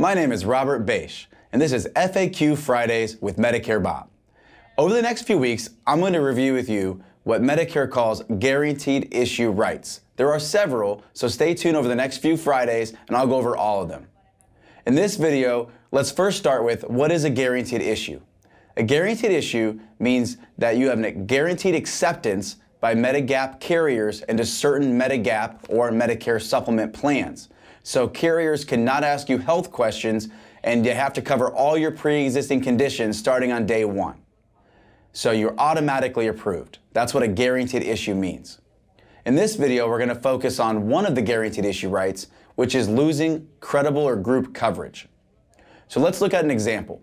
My name is Robert Bache, and this is FAQ Fridays with Medicare Bob. Over the next few weeks, I'm going to review with you what Medicare calls guaranteed issue rights. There are several, so stay tuned over the next few Fridays and I'll go over all of them. In this video, let's first start with what is a guaranteed issue? A guaranteed issue means that you have a guaranteed acceptance by Medigap carriers into certain Medigap or Medicare supplement plans. So carriers cannot ask you health questions and you have to cover all your pre-existing conditions starting on day one. So you're automatically approved. That's what a guaranteed issue means. In this video, we're going to focus on one of the guaranteed issue rights, which is losing credible or group coverage. So let's look at an example.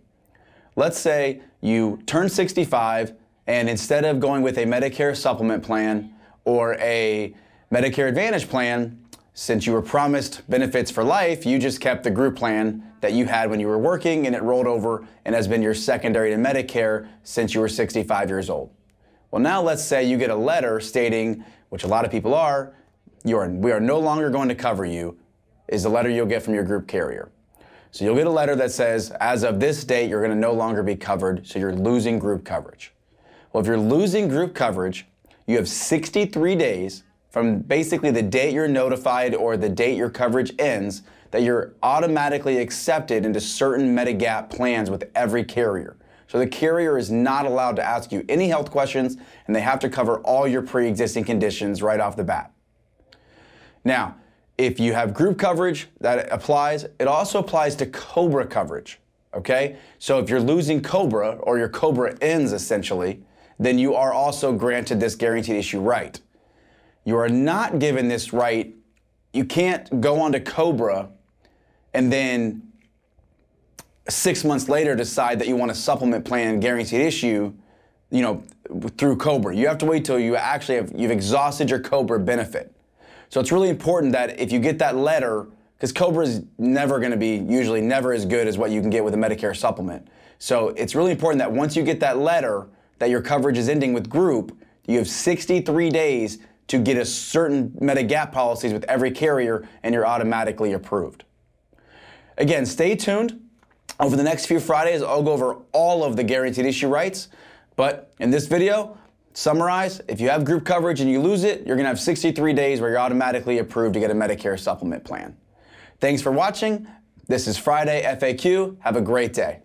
Let's say you turn 65 and instead of going with a Medicare supplement plan or a Medicare Advantage plan, since you were promised benefits for life, you just kept the group plan that you had when you were working and it rolled over and has been your secondary to Medicare since you were 65 years old. Well, now let's say you get a letter stating, which a lot of people are, you are we are no longer going to cover you is the letter you'll get from your group carrier. So you'll get a letter that says, as of this date, you're going to no longer be covered, so you're losing group coverage. Well, if you're losing group coverage, you have 63 days from basically the date you're notified or the date your coverage ends that you're automatically accepted into certain Medigap plans with every carrier. So the carrier is not allowed to ask you any health questions and they have to cover all your pre-existing conditions right off the bat. Now, if you have group coverage, that applies. It also applies to COBRA coverage. Okay? So if you're losing COBRA or your COBRA ends essentially, then you are also granted this guaranteed issue right. You are not given this right. You can't go on to COBRA and then six months later decide that you want a supplement plan guaranteed issue, you know, through COBRA. You have to wait till you actually have you've exhausted your COBRA benefit. So it's really important that if you get that letter, because COBRA is never going to be, usually never as good as what you can get with a Medicare supplement. So it's really important that once you get that letter that your coverage is ending with group, you have 63 days to get a certain Medigap policies with every carrier and you're automatically approved. Again, stay tuned. Over the next few Fridays, I'll go over all of the guaranteed issue rights. But in this video, Summarize, if you have group coverage and you lose it, you're to have 63 days where you're automatically approved to get a Medicare supplement plan. Thanks for watching. This is Friday FAQ. Have a great day.